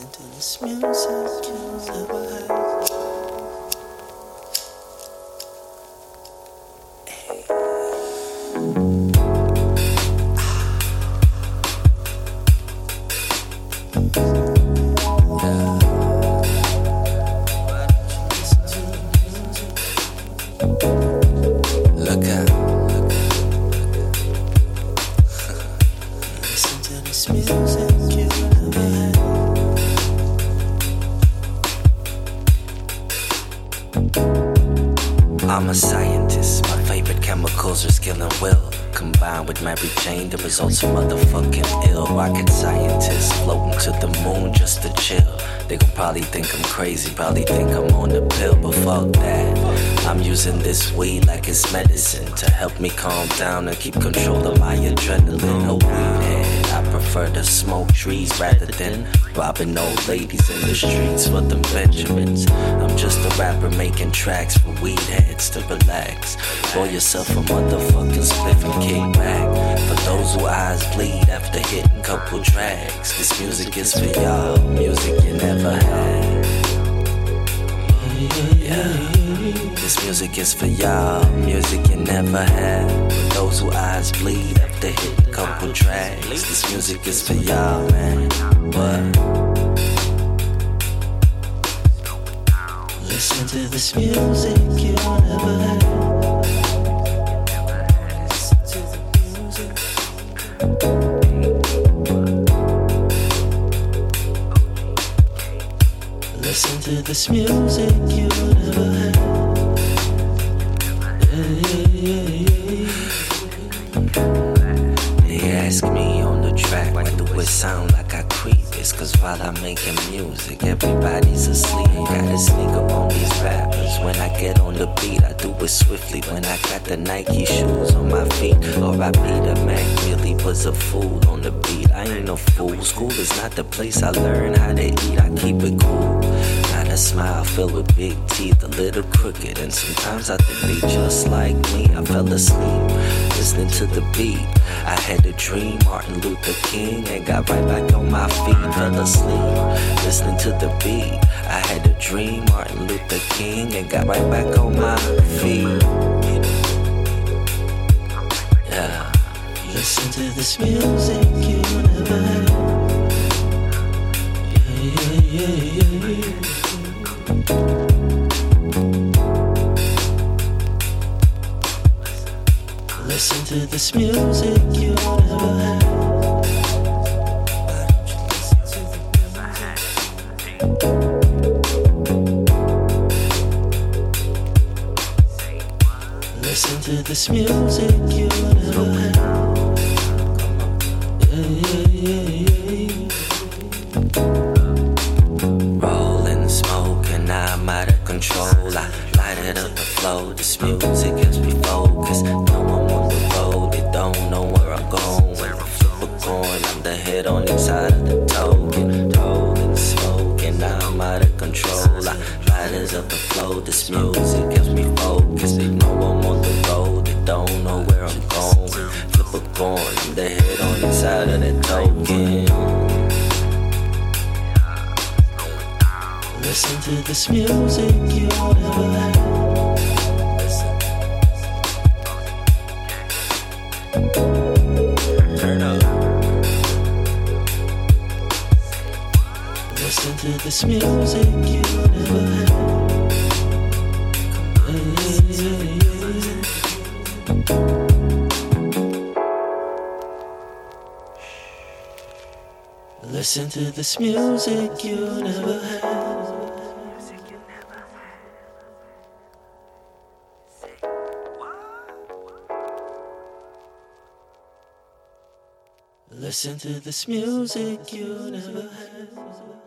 Listen to this music you never heard. Ah. I'm a scientist. My favorite chemicals are skill and will. Combined with Mary Jane, the results are motherfucking ill. Rocket scientists floating to the moon just to chill. They gon' probably think I'm crazy, probably think I'm on the pill, but fuck that. I'm using this weed like it's medicine to help me calm down and keep control of my adrenaline. Oh, prefer to smoke trees rather than robbing old ladies in the streets for them Benjamins. I'm just a rapper making tracks for weed heads to relax. Pour yourself a motherfucking spliff and kick back. For those who eyes bleed after hitting couple drags, this music is for y'all. Music you never had. Yeah. This music is for y'all, music you never had. For those who eyes bleed tracks. This music is for y'all, man. What? Listen to this music you never heard. Listen to the music. Listen to this music you never. Yeah, yeah, yeah, yeah. It sound like I creep? It's cause while I'm making music, everybody's asleep. Gotta sneak up on these rappers. When I get on the beat, I do it swiftly. When I got the Nike shoes on my feet, R.I.P. the Mac really was a fool on the beat. I ain't no fool. School is not the place I learn how to eat. I keep it cool. Smile filled with big teeth, a little crooked, and sometimes I think they just like me. I fell asleep listening to the beat. I had a dream, Martin Luther King, and got right back on my feet. Fell asleep listening to the beat. I had a dream, Martin Luther King, and got right back on my feet. Yeah. Listen to this music heard. Yeah, yeah, yeah, yeah. Listen to this music you never heard. Listen to this music you never heard. Yeah, yeah, yeah, yeah. Flow. This music gets me focused. No I'm on the road, they don't know where I'm going. Flip a coin, I'm the head on each side of the token. Rolling, smoking, I'm out of control. I light it up the flow. This music gets me focused. They know I'm on the road, they don't know where I'm going. Flip a coin, I'm the head on each side of the token. Listen to this music you'll never heard. To this music you never yeah. Listen to this music you never heard. Listen to this music you never heard.